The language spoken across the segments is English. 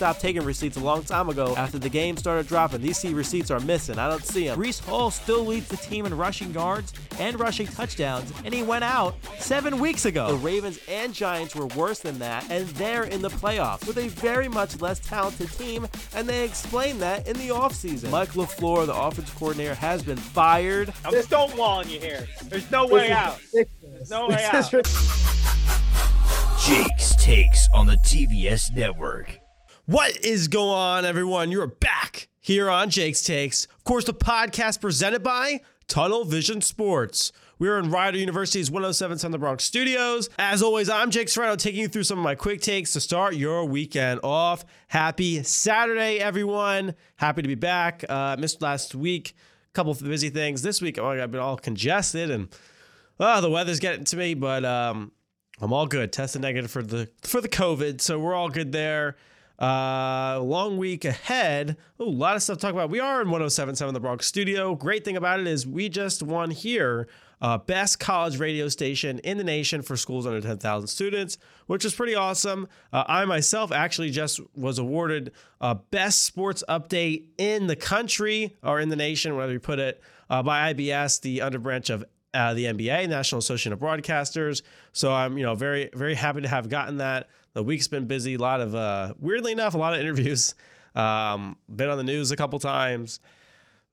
And stopped taking receipts a long time ago after the game started dropping. These C receipts are missing. I don't see them. Breece Hall still leads the team in rushing yards and rushing touchdowns, and he went out seven weeks ago. The Ravens and Giants were worse than that, and they're in the playoffs with a very much less talented team, and they explained that in the offseason. Mike LaFleur, the offensive coordinator, has been fired. I'm just don't stonewalling you here. There's no way out. There's no way out. Jake's Takes on the TVS Network. What is going on, everyone? You're back here on Jake's Takes. Of course, the podcast presented by Tunnel Vision Sports. We're in Rider University's 107 the Bronx studios. As always, I'm Jake Serrano taking you through some of my quick takes to start your weekend off. Happy Saturday, everyone. Happy to be back. Uh, missed last week. A couple of busy things. This week, oh, I've been all congested and oh, the weather's getting to me, but um, I'm all good. Tested negative for the for the COVID, so we're all good there. Uh, long week ahead. Oh, a lot of stuff to talk about. We are in 1077 the Bronx studio. Great thing about it is we just won here uh, best college radio station in the nation for schools under 10,000 students, which is pretty awesome. Uh, I myself actually just was awarded uh, best sports update in the country or in the nation, whatever you put it, uh, by IBS, the underbranch of uh, the NAB, National Association of Broadcasters. So I'm, you know, very, very happy to have gotten that. The week's been busy. A lot of, uh, weirdly enough, a lot of interviews. Um, been on the news a couple times.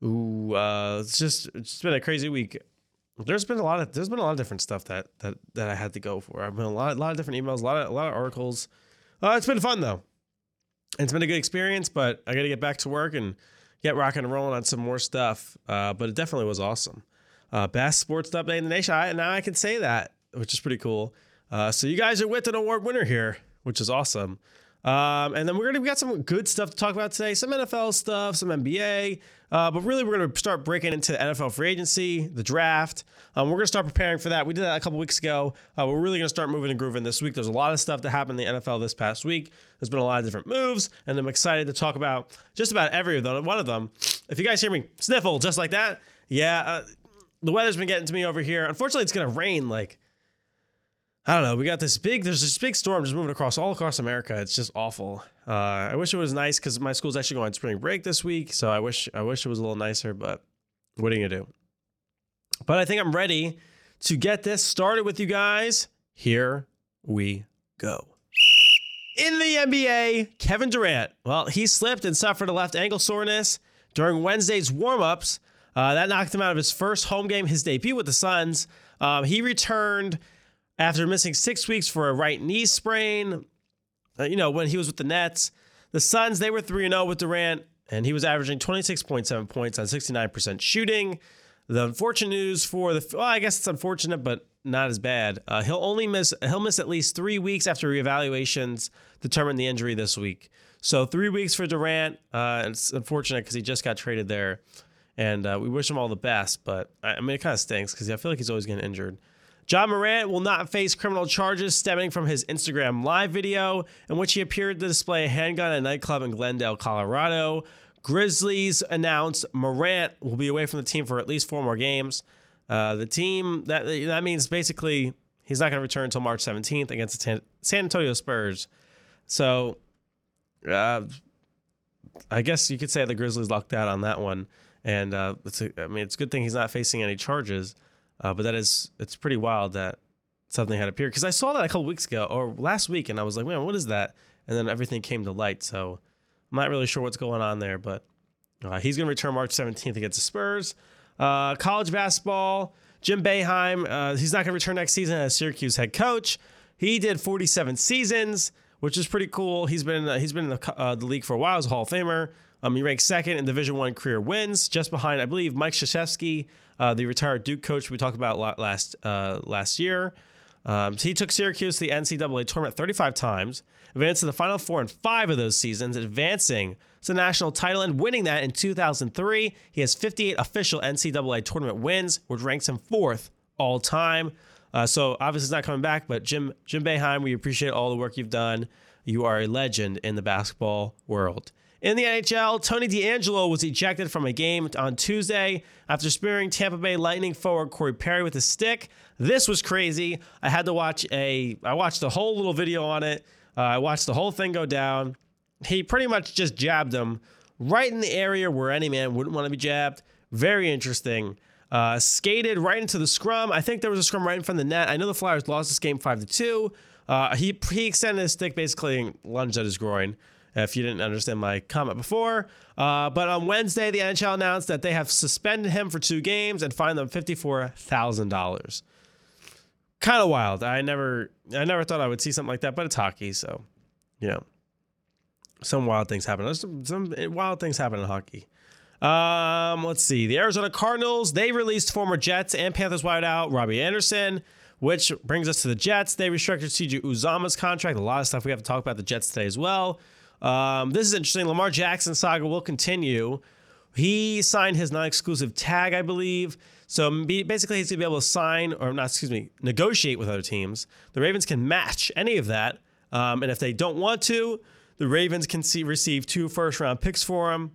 Ooh, uh, it's just, it's just been a crazy week. There's been a lot of, there's been a lot of different stuff that that that I had to go for. I've been a lot, a lot of different emails, a lot of, a lot of articles. Uh, it's been fun though. It's been a good experience, but I got to get back to work and get rocking and rolling on some more stuff. Uh, but it definitely was awesome uh, best sports update in the nation. I, now I can say that, which is pretty cool. Uh, so you guys are with an award winner here, which is awesome. Um, and then we're gonna we got some good stuff to talk about today. Some NFL stuff, some NBA, uh, but really we're gonna start breaking into the NFL free agency, the draft. Um, we're gonna start preparing for that. We did that a couple weeks ago. Uh, we're really gonna start moving and grooving this week. There's a lot of stuff that happened in the NFL this past week. There's been a lot of different moves, and I'm excited to talk about just about every of them. One of them, if you guys hear me sniffle just like that, yeah, uh, the weather's been getting to me over here. Unfortunately, it's gonna rain. Like I don't know. We got this big. There's this big storm just moving across all across America. It's just awful. Uh, I wish it was nice because my school's actually going on spring break this week. So I wish I wish it was a little nicer. But what are you gonna do? But I think I'm ready to get this started with you guys. Here we go. In the NBA, Kevin Durant. Well, he slipped and suffered a left ankle soreness during Wednesday's warmups uh, that knocked him out of his first home game, his debut with the Suns. Um, he returned after missing six weeks for a right knee sprain. Uh, you know, when he was with the Nets, the Suns, they were 3 0 with Durant, and he was averaging 26.7 points on 69% shooting. The unfortunate news for the, well, I guess it's unfortunate, but not as bad. Uh, he'll only miss, he'll miss at least three weeks after reevaluations determine the injury this week. So three weeks for Durant. Uh, it's unfortunate because he just got traded there and uh, we wish him all the best. But I mean, it kind of stinks because I feel like he's always getting injured. Ja Morant will not face criminal charges stemming from his Instagram live video in which he appeared to display a handgun at a nightclub in Glendale, Colorado. Grizzlies announced Morant will be away from the team for at least four more games. Uh, the team that that means basically he's not going to return until March 17th against the San Antonio Spurs. So, uh, I guess you could say the Grizzlies lucked out on that one. And uh, it's a, I mean, it's a good thing he's not facing any charges, uh, but that is it's pretty wild that something had appeared because I saw that a couple weeks ago or last week, and I was like, man, what is that? And then everything came to light. So I'm not really sure what's going on there, but uh, he's going to return March 17th against the Spurs. Uh, college basketball, Jim Boeheim, uh, he's not going to return next season as Syracuse head coach. He did 47 seasons, which is pretty cool. He's been uh, he's been in the, uh, the league for a while as a Hall of Famer. Um, he ranks second in Division One career wins, just behind, I believe, Mike Krzyzewski, uh, the retired Duke coach we talked about last uh, last year. Um, so he took Syracuse to the NCAA tournament 35 times, advanced to the Final Four in five of those seasons, advancing to the national title and winning that in 2003. He has 58 official NCAA tournament wins, which ranks him fourth all time. Uh, so obviously he's not coming back, but Jim Jim Boeheim, we appreciate all the work you've done. You are a legend in the basketball world. In the NHL, Tony DeAngelo was ejected from a game on Tuesday after spearing Tampa Bay Lightning forward Corey Perry with a stick. This was crazy. I had to watch a I watched a whole little video on it. Uh, I watched the whole thing go down. He pretty much just jabbed him right in the area where any man wouldn't want to be jabbed. Very interesting. Uh, skated right into the scrum. I think there was a scrum right in front of the net. I know the Flyers lost this game five to two. Uh, he he extended his stick, basically lunged at his groin. If you didn't understand my comment before, uh, but on Wednesday the NHL announced that they have suspended him for two games and fined them fifty four thousand dollars. Kind of wild. I never I never thought I would see something like that, but it's hockey, so you know some wild things happen. Some, some wild things happen in hockey. Um, let's see. The Arizona Cardinals, they released former Jets and Panthers wideout Robbie Anderson, which brings us to the Jets. They restricted CJ Uzomah's contract. A lot of stuff we have to talk about the Jets today as well. Um, this is interesting. Lamar Jackson saga will continue. He signed his non-exclusive tag, I believe. So basically, he's gonna be able to sign, or not, excuse me, negotiate with other teams. The Ravens can match any of that, um, and if they don't want to, the Ravens can see, receive two first-round picks for him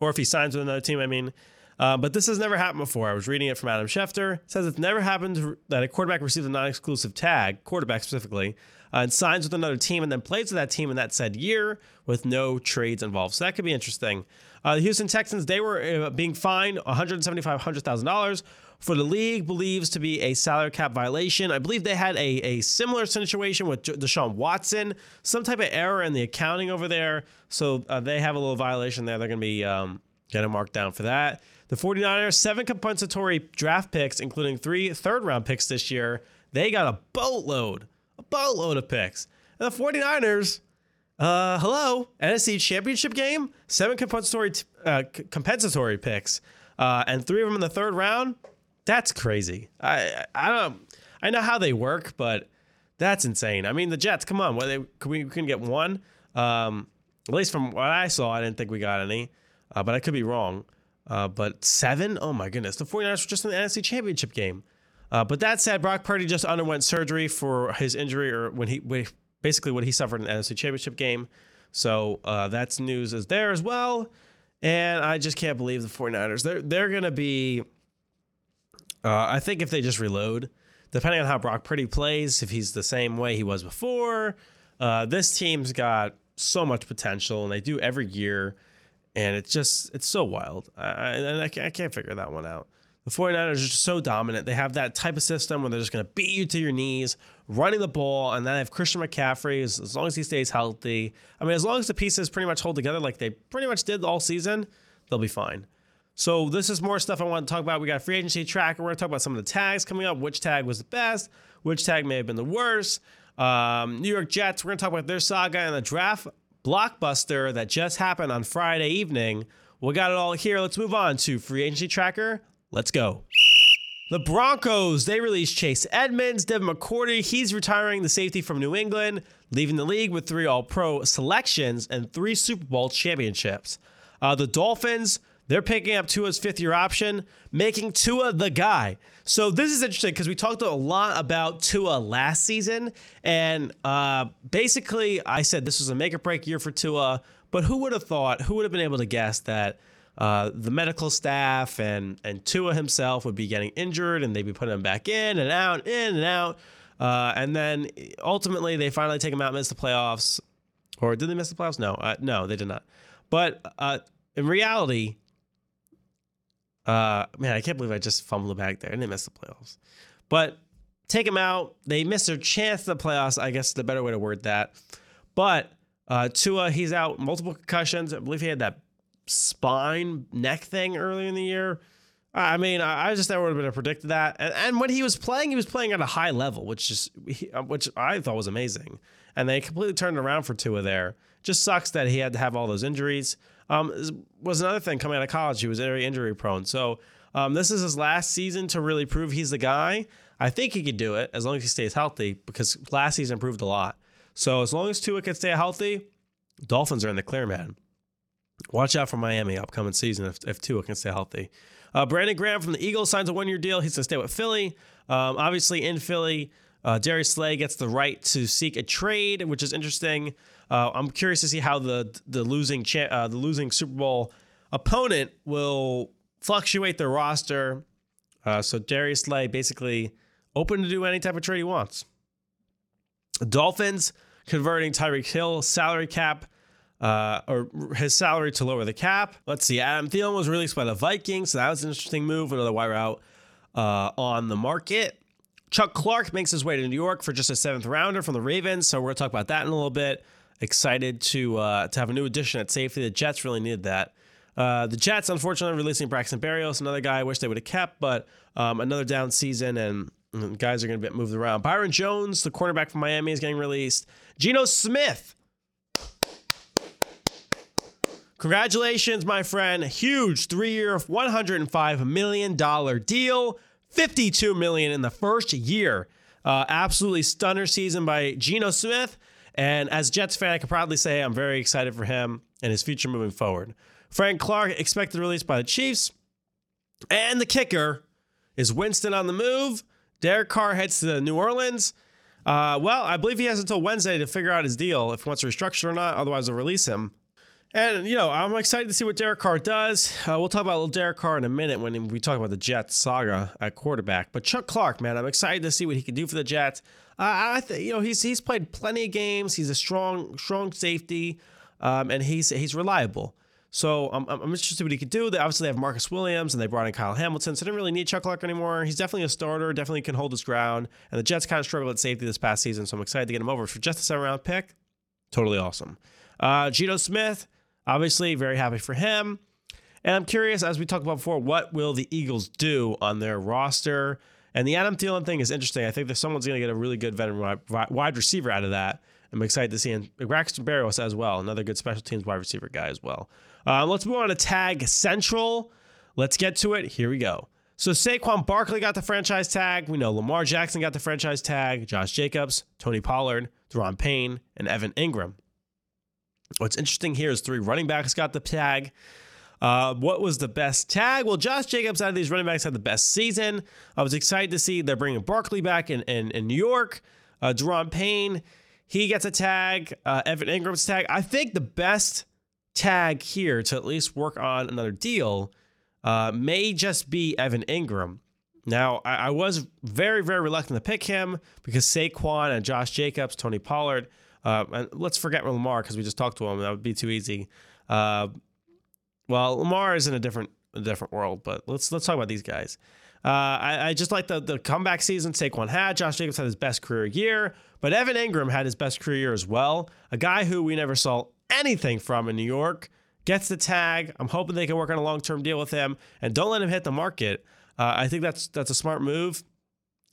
or if he signs with another team, I mean. Uh, but this has never happened before. I was reading it from Adam Schefter. It says it's never happened that a quarterback receives a non-exclusive tag, quarterback specifically, uh, and signs with another team and then plays with that team in that said year with no trades involved. So that could be interesting. Uh, the Houston Texans they were uh, being fined one hundred seventy-five hundred thousand dollars for the league believes to be a salary cap violation. I believe they had a, a similar situation with Deshaun Watson, some type of error in the accounting over there. So uh, they have a little violation there. They're going to be um, getting marked down for that. The 49ers, seven compensatory draft picks, including three third round picks this year. They got a boatload, a boatload of picks. And the 49ers, uh, hello, NFC Championship game, seven compensatory t- uh, c- compensatory picks, uh, and three of them in the third round. That's crazy. I I don't I know how they work, but that's insane. I mean, the Jets, come on, what they we couldn't get one. Um, at least from what I saw, I didn't think we got any, uh, but I could be wrong. Uh, but seven? Oh my goodness. The 49ers were just in the NFC Championship game. Uh, but that said, Brock Purdy just underwent surgery for his injury, or when he basically what he suffered in the NFC Championship game. So uh, that's news is there as well. And I just can't believe the 49ers. They're they're gonna be. Uh, I think if they just reload, depending on how Brock Purdy plays, if he's the same way he was before, uh, this team's got so much potential, and they do every year and it's just it's so wild. I, I, I can't figure that one out. The 49ers are just so dominant. They have that type of system where they're just going to beat you to your knees, running the ball, and then they have Christian McCaffrey as, long as he stays healthy. I mean, as long as the pieces pretty much hold together like they pretty much did all season, they'll be fine. So this is more stuff I want to talk about. We got free agency tracker. We're going to talk about some of the tags coming up. Which tag was the best? Which tag may have been the worst? Um, New York Jets. We're going to talk about their saga and the draft blockbuster that just happened on Friday evening. We got it all here. Let's move on to free agency tracker. Let's go. The Broncos, they released Chase Edmonds, Devin McCourty. He's retiring the safety from New England, leaving the league with three All Pro selections and three Super Bowl championships. Uh, the Dolphins, they're picking up Tua's fifth year option, making Tua the guy. So this is interesting because we talked a lot about Tua last season, and uh, basically I said this was a make or break year for Tua. But who would have thought? Who would have been able to guess that uh, the medical staff and and Tua himself would be getting injured, and they'd be putting him back in and out, in and out, uh, and then ultimately they finally take him out, miss the playoffs, or did they miss the playoffs? No, uh, no, they did not. But uh, in reality, uh, man, I can't believe I just fumbled bag there and they missed the playoffs. But take him out. They missed their chance the playoffs. I guess the better way to word that. But uh, Tua, he's out multiple concussions. I believe he had that spine neck thing earlier in the year. I mean, I just never would have been able to predict that. And, and, when he was playing, he was playing at a high level, which is uh, which I thought was amazing. And they completely turned around for Tua there. Just sucks that he had to have all those injuries. Um, was another thing coming out of college. He was very injury prone. So um, this is his last season to really prove he's the guy. I think he could do it as long as he stays healthy because last season proved a lot. So as long as Tua can stay healthy, Dolphins are in the clear, man. Watch out for Miami upcoming season if, if Tua can stay healthy. Uh, Brandon Graham from the Eagles signs a one year deal. He's going to stay with Philly. Um, obviously, in Philly, uh, Darius Slay gets the right to seek a trade, which is interesting. Uh, I'm curious to see how the the losing cha- uh, the losing Super Bowl opponent will fluctuate their roster. Uh, so Darius Slay basically open to do any type of trade he wants. Dolphins converting Tyreek Hill salary cap uh, or his salary to lower the cap. Let's see. Adam Thielen was released by the Vikings, so that was an interesting move. Another wire out uh, on the market. Chuck Clark makes his way to New York for just a seventh rounder from the Ravens, so we're gonna talk about that in a little bit. Excited to uh, to have a new addition at safety. The Jets really needed that. Uh, the Jets, unfortunately, releasing Braxton Berrios, another guy I wish they would have kept, but um, another down season and, guys are going to get moved around. Byron Jones, the cornerback from Miami, is getting released. Geno Smith. Congratulations, my friend. Huge three-year, $105 million deal. 52 million in the first year. Uh, absolutely stunner season by Geno Smith. And as Jets fan, I can proudly say I'm very excited for him and his future moving forward. Frank Clark expected release by the Chiefs. And the kicker is Winston on the move. Derek Carr heads to New Orleans. Uh, well, I believe he has until Wednesday to figure out his deal if he wants to restructure or not. Otherwise, they'll release him. And, you know, I'm excited to see what Derek Carr does. Uh, we'll talk about little Derek Carr in a minute when we talk about the Jets saga at quarterback. But Chuck Clark, man, I'm excited to see what he can do for the Jets. Uh, I you know, he's he's played plenty of games. He's a strong strong safety, um, and he's he's reliable. So I'm, I'm interested what he could do. They obviously have Marcus Williams and they brought in Kyle Hamilton, so they didn't really need Chuck Clark anymore. He's definitely a starter, definitely can hold his ground. And the Jets kind of struggled at safety this past season, so I'm excited to get him over for just a seven round pick. Totally awesome. Uh, Geno Smith, obviously very happy for him. And I'm curious, as we talked about before, what will the Eagles do on their roster? And the Adam Thielen thing is interesting. I think that someone's going to get a really good veteran wide receiver out of that. I'm excited to see him. Braxton Berrios as well, another good special teams wide receiver guy as well. Uh, let's move on to Tag Central. Let's get to it. Here we go. So Saquon Barkley got the franchise tag. We know Lamar Jackson got the franchise tag. Josh Jacobs, Tony Pollard, Daron Payne, and Evan Engram. What's interesting here is three running backs got the tag. Uh, what was the best tag? Well, Josh Jacobs out of these running backs had the best season. I was excited to see they're bringing Barkley back in, in, in New York. Uh, Payne, he gets a tag. Uh, Evan Engram's tag. I think the best tag here to at least work on another deal uh, may just be Evan Ingram. Now, I, I, was very, very reluctant to pick him because Saquon and Josh Jacobs, Tony Pollard, uh, and let's forget Lamar because we just talked to him. That would be too easy. Uh, well, Lamar is in a different, a different world, but let's let's talk about these guys. Uh, I, I, just like the, the comeback season Saquon had. Josh Jacobs had his best career year, but Evan Engram had his best career year as well. A guy who we never saw anything from in New York gets the tag. I'm hoping they can work on a long term deal with him and don't let him hit the market. Uh, I think that's that's a smart move.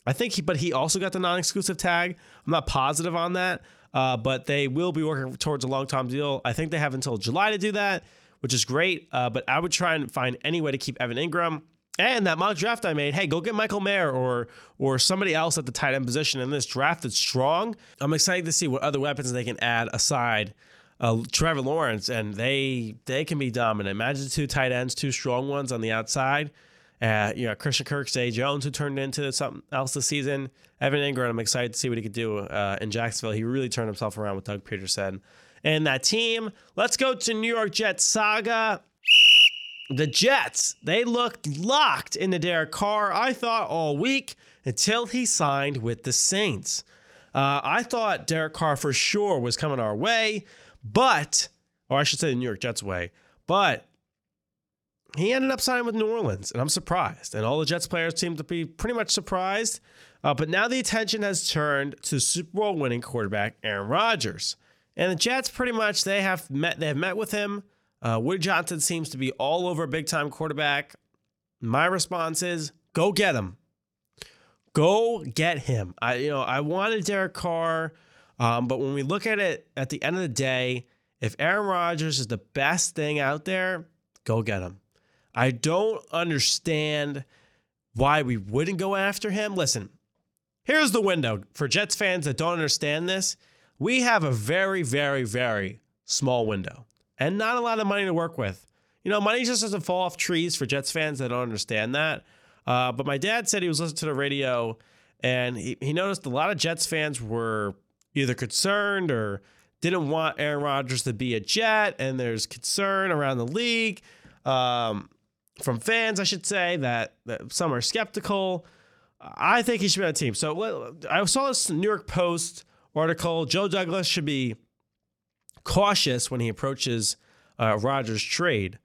I think he, but he also got the non exclusive tag. I'm not positive on that, uh, but they will be working towards a long term deal. I think they have until July to do that, which is great. Uh, but I would try and find any way to keep Evan Engram. And that mock draft I made, hey, go get Michael Mayer or or somebody else at the tight end position in this draft that's strong. I'm excited to see what other weapons they can add aside uh, Trevor Lawrence, and they they can be dominant. Imagine two tight ends, two strong ones on the outside. Uh, you know, Christian Kirk, Zay Jones, who turned into something else this season. Evan Engram, I'm excited to see what he could do uh, in Jacksonville. He really turned himself around with Doug Pederson and that team. Let's go to New York Jets saga. The Jets, they looked locked into Derek Carr, I thought, all week until he signed with the Saints. Uh, I thought Derek Carr for sure was coming our way. But, or I should say the New York Jets way, but he ended up signing with New Orleans, and I'm surprised. And all the Jets players seem to be pretty much surprised. Uh, but now the attention has turned to Super Bowl winning quarterback Aaron Rodgers. And the Jets pretty much they have met they have met with him. Uh, Woody Johnson seems to be all over big time quarterback. My response is go get him. Go get him. I you know I wanted Derek Carr. Um, but when we look at it at the end of the day, if Aaron Rodgers is the best thing out there, go get him. I don't understand why we wouldn't go after him. Listen, here's the window for Jets fans that don't understand this. We have a very, very, very small window and not a lot of money to work with. You know, money just doesn't fall off trees for Jets fans that don't understand that. Uh, but my dad said he was listening to the radio and he, he noticed a lot of Jets fans were either concerned or didn't want Aaron Rodgers to be a Jet, and there's concern around the league um, from fans, I should say, that, that some are skeptical. I think he should be on a team. So I saw this New York Post article. Joe Douglas should be cautious when he approaches uh, Rodgers' trade.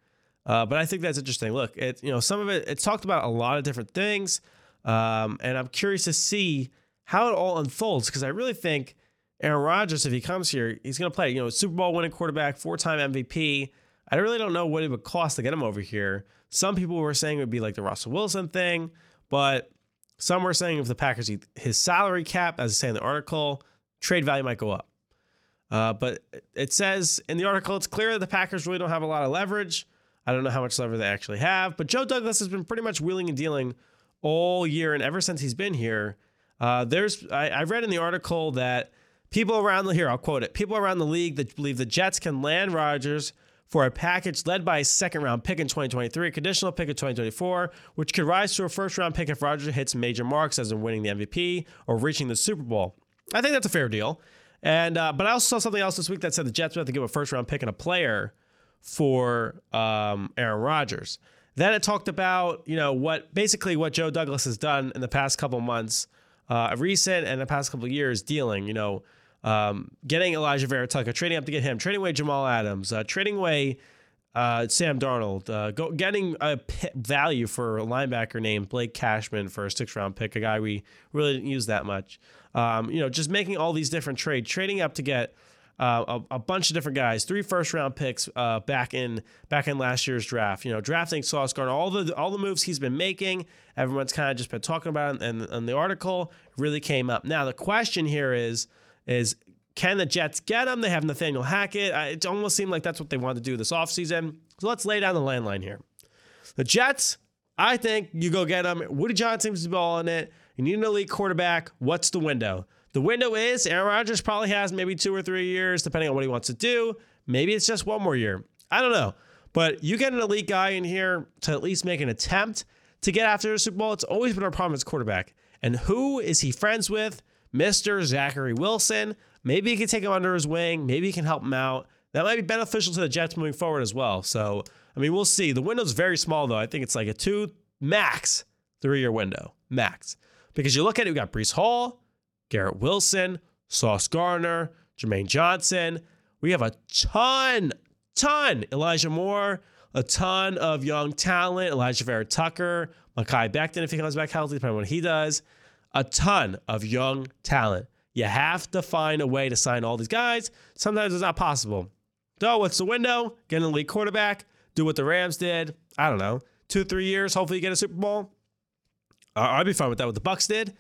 Uh, but I think that's interesting. Look, it you know some of it it's talked about a lot of different things, um, and I'm curious to see how it all unfolds because I really think Aaron Rodgers, if he comes here, he's going to play. You know, Super Bowl winning quarterback, four time MVP. I really don't know what it would cost to get him over here. Some people were saying it would be like the Russell Wilson thing, but some were saying if the Packers eat his salary cap, as I say in the article, trade value might go up. Uh, but it says in the article, it's clear that the Packers really don't have a lot of leverage. I don't know how much leverage they actually have, but Joe Douglas has been pretty much wheeling and dealing all year and ever since he's been here. Uh, there's I, I read in the article that people around the here I'll quote it people around the league that believe the Jets can land Rodgers for a package led by a second round pick in 2023, a conditional pick in 2024, which could rise to a first round pick if Rodgers hits major marks as in winning the MVP or reaching the Super Bowl. I think that's a fair deal. And uh, but I also saw something else this week that said the Jets would have to give a first round pick and a player for um, Aaron Rodgers. Then it talked about you know what basically what Joe Douglas has done in the past couple months, uh, recent and the past couple years dealing. You know, um, getting Elijah Vera-Tucker, trading up to get him, trading away Jamal Adams, uh, trading away uh, Sam Darnold, uh, go, getting a value for a linebacker named Blake Cashman for a six round pick, a guy we really didn't use that much. Um, you know, just making all these different trades, trading up to get uh, a, a, bunch of different guys, three first round picks uh, back in back in last year's draft. You know, drafting Sauce Gardner, all the all the moves he's been making. Everyone's kind of just been talking about it, and, and the article really came up. Now the question here is is can the Jets get him? They have Nathaniel Hackett. It almost seemed like that's what they wanted to do this offseason. So let's lay down the landline here. The Jets, I think you go get him. Woody Johnson seems to be all in it. You need an elite quarterback. What's the window? The window is Aaron Rodgers probably has maybe two or three years, depending on what he wants to do. Maybe it's just one more year. I don't know. But you get an elite guy in here to at least make an attempt to get after the Super Bowl. It's always been our problem as quarterback. And who is he friends with? Mr. Zachary Wilson. Maybe he can take him under his wing. Maybe he can help him out. That might be beneficial to the Jets moving forward as well. So, I mean, we'll see. The window's very small, though. I think it's like a two max three year window, max. Because you look at it, we got Breece Hall, Garrett Wilson, Sauce Gardner, Jermaine Johnson. We have a ton, ton. Elijah Moore, a ton of young talent. Elijah Vera-Tucker, Mekhi Becton, if he comes back healthy, depending on what he does a ton of young talent. You have to find a way to sign all these guys. Sometimes it's not possible. So, what's the window? Get an elite quarterback, do what the Rams did. I don't know, two, three years, hopefully you get a Super Bowl. I'd be fine with that. What the Bucks did,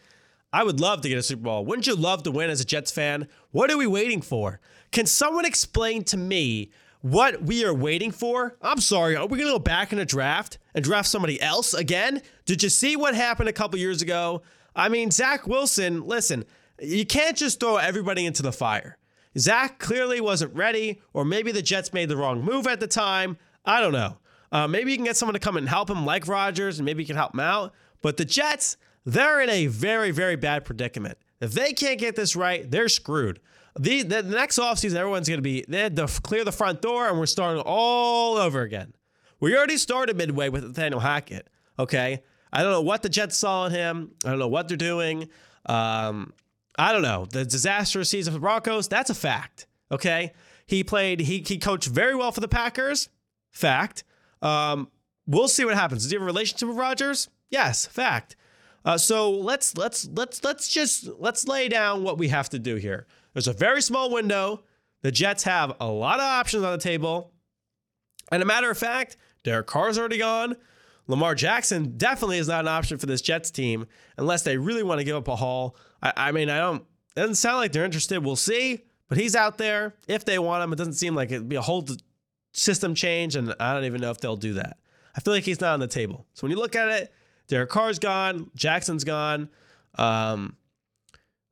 I would love to get a Super Bowl. Wouldn't you love to win as a Jets fan? What are we waiting for? Can someone explain to me what we are waiting for? I'm sorry, are we going to go back in a draft and draft somebody else again? Did you see what happened a couple years ago? I mean, Zach Wilson, listen, you can't just throw everybody into the fire. Zach clearly wasn't ready, or maybe the Jets made the wrong move at the time. I don't know. Uh, maybe you can get someone to come and help him, like Rodgers, and maybe you can help him out. But the Jets, they're in a very, very bad predicament. If they can't get this right, they're screwed. The, the, the next offseason, everyone's going to be, they had to clear the front door, and we're starting all over again. We already started midway with Nathaniel Hackett, okay? I don't know what the Jets saw in him. I don't know what they're doing. Um, I don't know. The disastrous season for the Broncos, that's a fact. Okay. He played, he, he coached very well for the Packers. Fact. Um, we'll see what happens. Does he have a relationship with Rodgers? Yes, fact. Uh, so let's let's let's let's just let's lay down what we have to do here. There's a very small window. The Jets have a lot of options on the table. And a matter of fact, Derek Carr's already gone. Lamar Jackson definitely is not an option for this Jets team unless they really want to give up a haul. I, I mean, I don't. It doesn't sound like they're interested. We'll see. But he's out there. If they want him, it doesn't seem like it'd be a whole system change, and I don't even know if they'll do that. I feel like he's not on the table. So when you look at it, Derek Carr's gone, Jackson's gone. Um,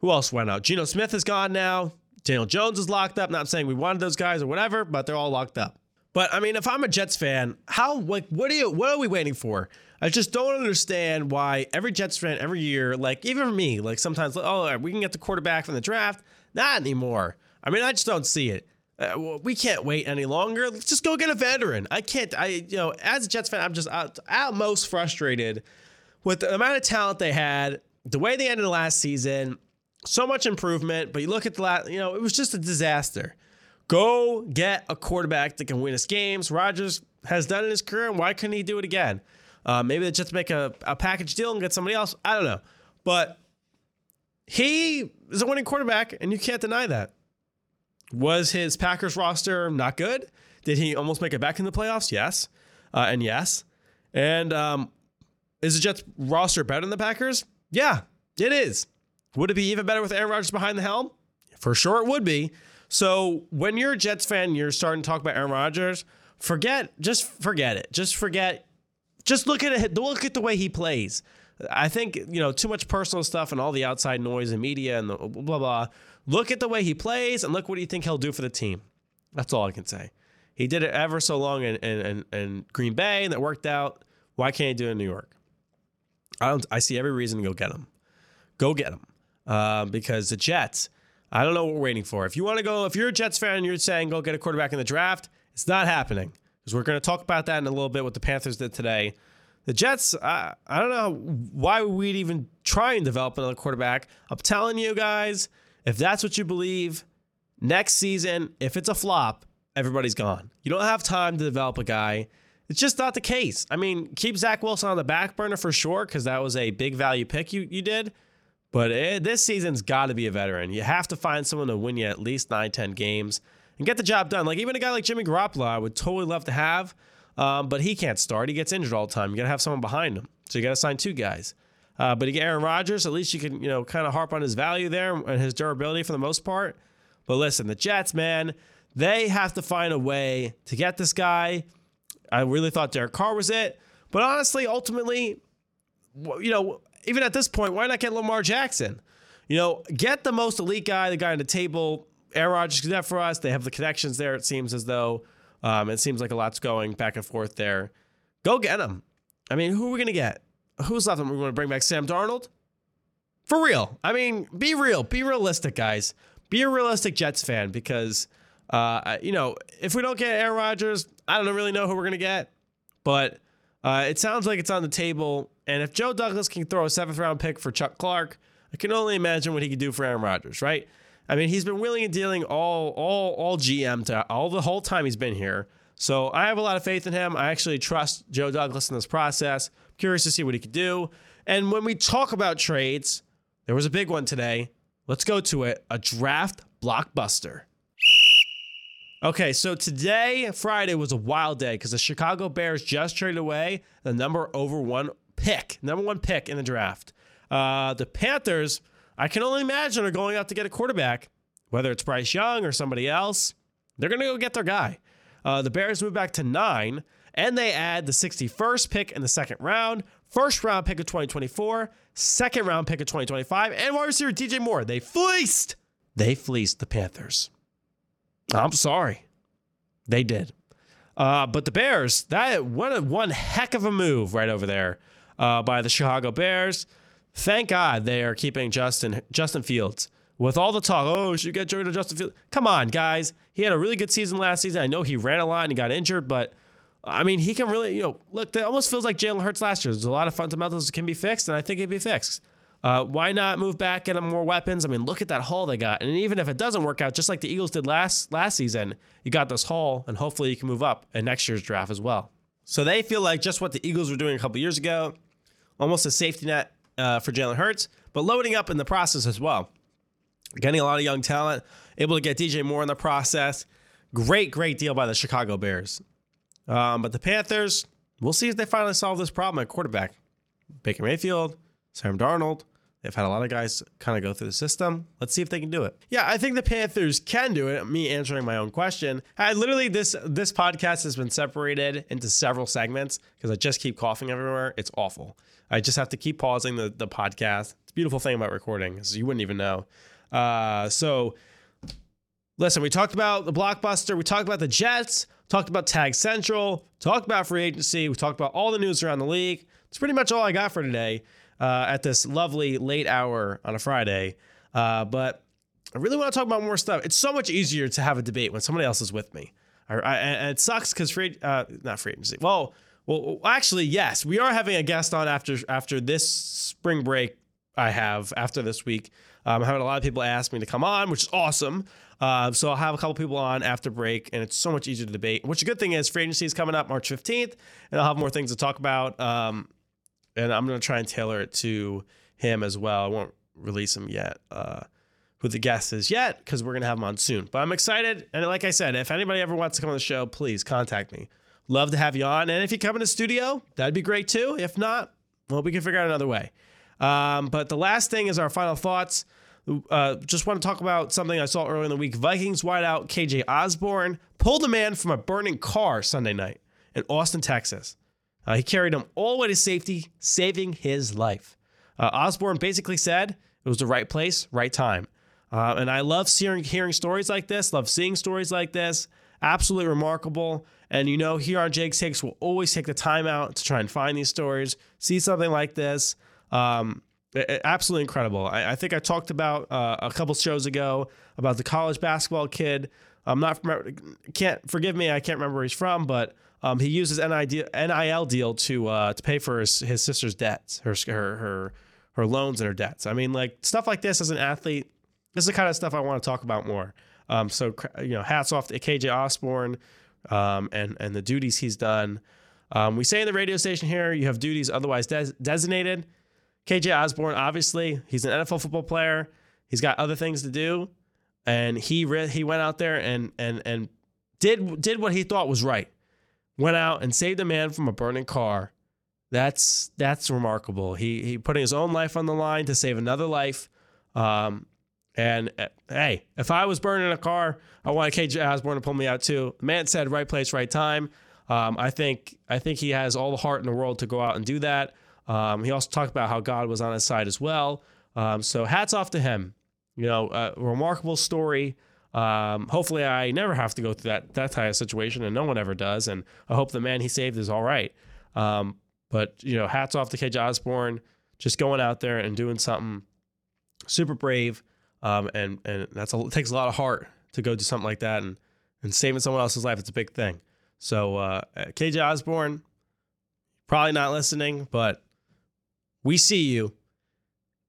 who else went out? Geno Smith is gone now. Daniel Jones is locked up. Not saying we wanted those guys or whatever, but they're all locked up. But I mean, if I'm a Jets fan, how like what are you what are we waiting for? I just don't understand why every Jets fan every year, like even me, like sometimes, oh, we can get the quarterback from the draft. Not anymore. I mean, I just don't see it. Uh, we can't wait any longer. Let's just go get a veteran. I can't. I you know, as a Jets fan, I'm just at, at most frustrated with the amount of talent they had, the way they ended last season. so much improvement, but you look at the last, you know, it was just a disaster. Go get a quarterback that can win us games. Rodgers has done in his career, and why couldn't he do it again? Uh, maybe they just make a, a package deal and get somebody else. I don't know. But he is a winning quarterback, and you can't deny that. Was his Packers roster not good? Did he almost make it back in the playoffs? Yes. Uh, and yes. And um, is the Jets roster better than the Packers? Yeah, it is. Would it be even better with Aaron Rodgers behind the helm? For sure it would be. So when you're a Jets fan, you're starting to talk about Aaron Rodgers, forget, just forget it. Just forget, just look at it, look at the way he plays. I think, you know, too much personal stuff and all the outside noise and media and the blah, blah, blah. Look at the way he plays and look what do you think he'll do for the team. That's all I can say. He did it ever so long in, in, in Green Bay and that worked out. Why can't he do it in New York? I don't. I see every reason to go get him. Go get him uh, because the Jets. I don't know what we're waiting for. If you want to go, if you're a Jets fan and you're saying go get a quarterback in the draft, it's not happening because we're going to talk about that in a little bit. What the Panthers did today. The Jets. I, I don't know why we'd even try and develop another quarterback. I'm telling you guys, if that's what you believe, next season, if it's a flop, everybody's gone. You don't have time to develop a guy. It's just not the case. I mean, keep Zach Wilson on the back burner for sure because that was a big value pick you you did. But it, this season's got to be a veteran. You have to find someone to win you at least 9, 10 games and get the job done. Like even a guy like Jimmy Garoppolo, I would totally love to have, um, but he can't start. He gets injured all the time. You got to have someone behind him. So you got to sign two guys. Uh, but you get Aaron Rodgers, at least you can, you know, kind of harp on his value there and his durability for the most part. But listen, the Jets, man, they have to find a way to get this guy I really thought Derek Carr was it. But honestly, ultimately, you know, even at this point, why not get Lamar Jackson? You know, get the most elite guy, the guy on the table. Aaron Rodgers do that for us. They have the connections there. It seems as though um, it seems like a lot's going back and forth there. Go get him. I mean, who are we gonna get? Who's left? We're going to bring back Sam Darnold. For real. I mean, be real. Be realistic, guys. Be a realistic Jets fan because uh, you know, if we don't get Aaron Rodgers, I don't really know who we're gonna get, but uh, it sounds like it's on the table. And if Joe Douglas can throw a seventh round pick for Chuck Clark, I can only imagine what he could do for Aaron Rodgers, right? I mean, he's been willing and dealing all all all GM to all the whole time he's been here. So I have a lot of faith in him. I actually trust Joe Douglas in this process. curious to see what he could do. And when we talk about trades, there was a big one today. Let's go to it. A draft blockbuster. Okay, so today, Friday, was a wild day because the Chicago Bears just traded away the number over one pick, number one pick in the draft. Uh, the Panthers, I can only imagine, are going out to get a quarterback, whether it's Bryce Young or somebody else. They're going to go get their guy. Uh, the Bears move back to nine, and they add the 61st pick in the second round, first round pick of 2024, second round pick of 2025, and wide receiver DJ Moore. They fleeced. They fleeced the Panthers. I'm sorry. They did. Uh, but the Bears, that what one heck of a move right over there uh, by the Chicago Bears. Thank God they are keeping Justin Justin Fields. With all the talk, oh, should you get Jordan Justin Fields. Come on, guys. He had a really good season last season. I know he ran a lot and he got injured, but I mean, he can really, you know, look, it almost feels like Jalen Hurts last year. There's a lot of fundamentals that can be fixed, and I think it'd be fixed. Uh, why not move back, get them more weapons? I mean, look at that haul they got. And even if it doesn't work out, just like the Eagles did last last season, you got this haul, and hopefully you can move up in next year's draft as well. So they feel like just what the Eagles were doing a couple years ago, almost a safety net uh, for Jalen Hurts, but loading up in the process as well. Getting a lot of young talent, able to get DJ Moore in the process. Great, great deal by the Chicago Bears. Um, but the Panthers, we'll see if they finally solve this problem at quarterback. Baker Mayfield, Sam Darnold, They've had a lot of guys kind of go through the system. Let's see if they can do it. Yeah, I think the Panthers can do it. Me answering my own question. I literally this this podcast has been separated into several segments because I just keep coughing everywhere. It's awful. I just have to keep pausing the the podcast. It's a beautiful thing about recording is you wouldn't even know. Uh, so listen, we talked about the blockbuster. We talked about the Jets. Talked about Tag Central. Talked about free agency. We talked about all the news around the league. It's pretty much all I got for today uh, at this lovely late hour on a Friday. Uh, but I really want to talk about more stuff. It's so much easier to have a debate when somebody else is with me. I, I, and it sucks because free, uh, not free agency. Well, well, actually, yes, we are having a guest on after after this spring break. I have after this week. Um, I'm having a lot of people ask me to come on, which is awesome. Uh, so I'll have a couple people on after break, and it's so much easier to debate. Which a good thing is, free agency is coming up March 15th, and I'll have more things to talk about. Um, and I'm going to try and tailor it to him as well. I won't release him yet, uh, who the guest is yet, because we're going to have him on soon. But I'm excited. And like I said, if anybody ever wants to come on the show, please contact me. Love to have you on. And if you come in the studio, that'd be great too. If not, well, we can figure out another way. Um, but the last thing is our final thoughts. Uh, just want to talk about something I saw earlier in the week. Vikings wideout KJ Osborn pulled a man from a burning car Sunday night in Austin, Texas. Uh, he carried him all the way to safety, saving his life. Uh, Osborn basically said it was the right place, right time. Uh, and I love hearing, hearing stories like this, love seeing stories like this. Absolutely remarkable. And you know, here on Jake's Takes, we'll always take the time out to try and find these stories, see something like this. Um, absolutely incredible. I, I, think I talked about uh, a couple shows ago about the college basketball kid. I'm not can't forgive me. I can't remember where he's from, but um, he uses NIL deal to uh, to pay for his, his sister's debts, her her her her loans and her debts. I mean, like stuff like this as an athlete. This is the kind of stuff I want to talk about more. Um, so you know, hats off to KJ Osborn um, and and the duties he's done. Um, we say in the radio station here, you have duties otherwise des- designated. KJ Osborn, obviously, he's an NFL football player. He's got other things to do, and he re- he went out there and and and did did what he thought was right. Went out and saved a man from a burning car. That's that's remarkable. He he putting his own life on the line to save another life. Um, and uh, hey, if I was burning a car, I want KJ Osborn to pull me out too. Man said right place, right time. Um, I think I think he has all the heart in the world to go out and do that. Um, he also talked about how God was on his side as well. Um, so hats off to him. You know, a remarkable story. Um, hopefully, I never have to go through that that type of situation, and no one ever does. And I hope the man he saved is all right. Um, but you know, hats off to KJ Osborn, just going out there and doing something super brave. Um, and and that's a, it takes a lot of heart to go do something like that, and and saving someone else's life. It's a big thing. So uh, KJ Osborn, probably not listening, but we see you.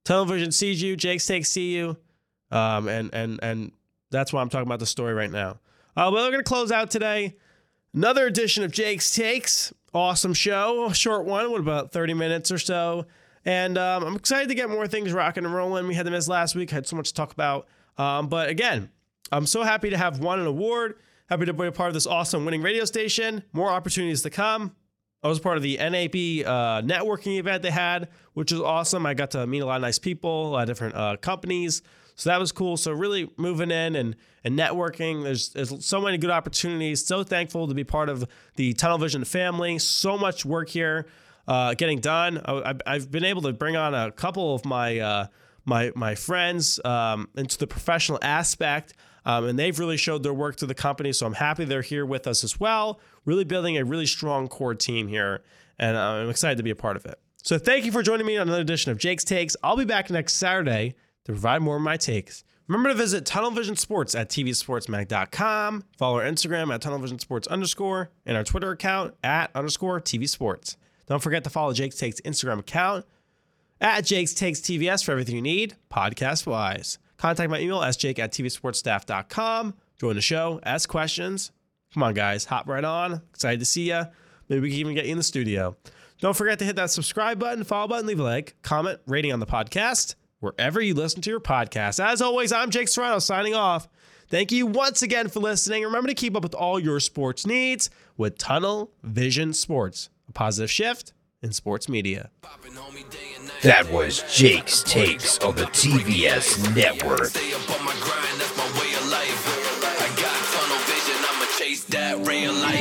Tunnel Vision sees you. Jake's Takes see you. Um, and and and that's why I'm talking about the story right now. Uh, but we're gonna close out today. Another edition of Jake's Takes. Awesome show, short one, what about 30 minutes or so. And um, I'm excited to get more things rocking and rolling. We had the miss last week, had so much to talk about. Um, but again, I'm so happy to have won an award. Happy to be a part of this awesome winning radio station. More opportunities to come. I was part of the NAB uh, networking event they had, which was awesome. I got to meet a lot of nice people, a lot of different uh, companies. So that was cool. So really moving in and and networking. There's there's so many good opportunities. So thankful to be part of the Tunnel Vision family. So much work here uh, getting done. I, have been able to bring on a couple of my uh, my my friends um, into the professional aspect. Um, and they've really showed their work to the company. So I'm happy they're here with us as well, really building a really strong core team here. And I'm excited to be a part of it. So thank you for joining me on another edition of Jake's Takes. I'll be back next Saturday to provide more of my takes. Remember to visit Tunnel Vision Sports at tvsportsmag.com. Follow our Instagram at tunnelvisionsports underscore and our Twitter account at underscore TV Sports. Don't forget to follow Jake's Takes Instagram account at Jake's Takes TVS for everything you need podcast wise. Contact my email, sjake at tvsportsstaff.com. Join the show, ask questions. Come on, guys, hop right on. Excited to see you. Maybe we can even get you in the studio. Don't forget to hit that subscribe button, follow button, leave a like, comment, rating on the podcast, wherever you listen to your podcast. As always, I'm Jake Serrano signing off. Thank you once again for listening. Remember to keep up with all your sports needs with Tunnel Vision Sports, a positive shift in sports media. That was Jake's Takes on the TVS Network. that real life.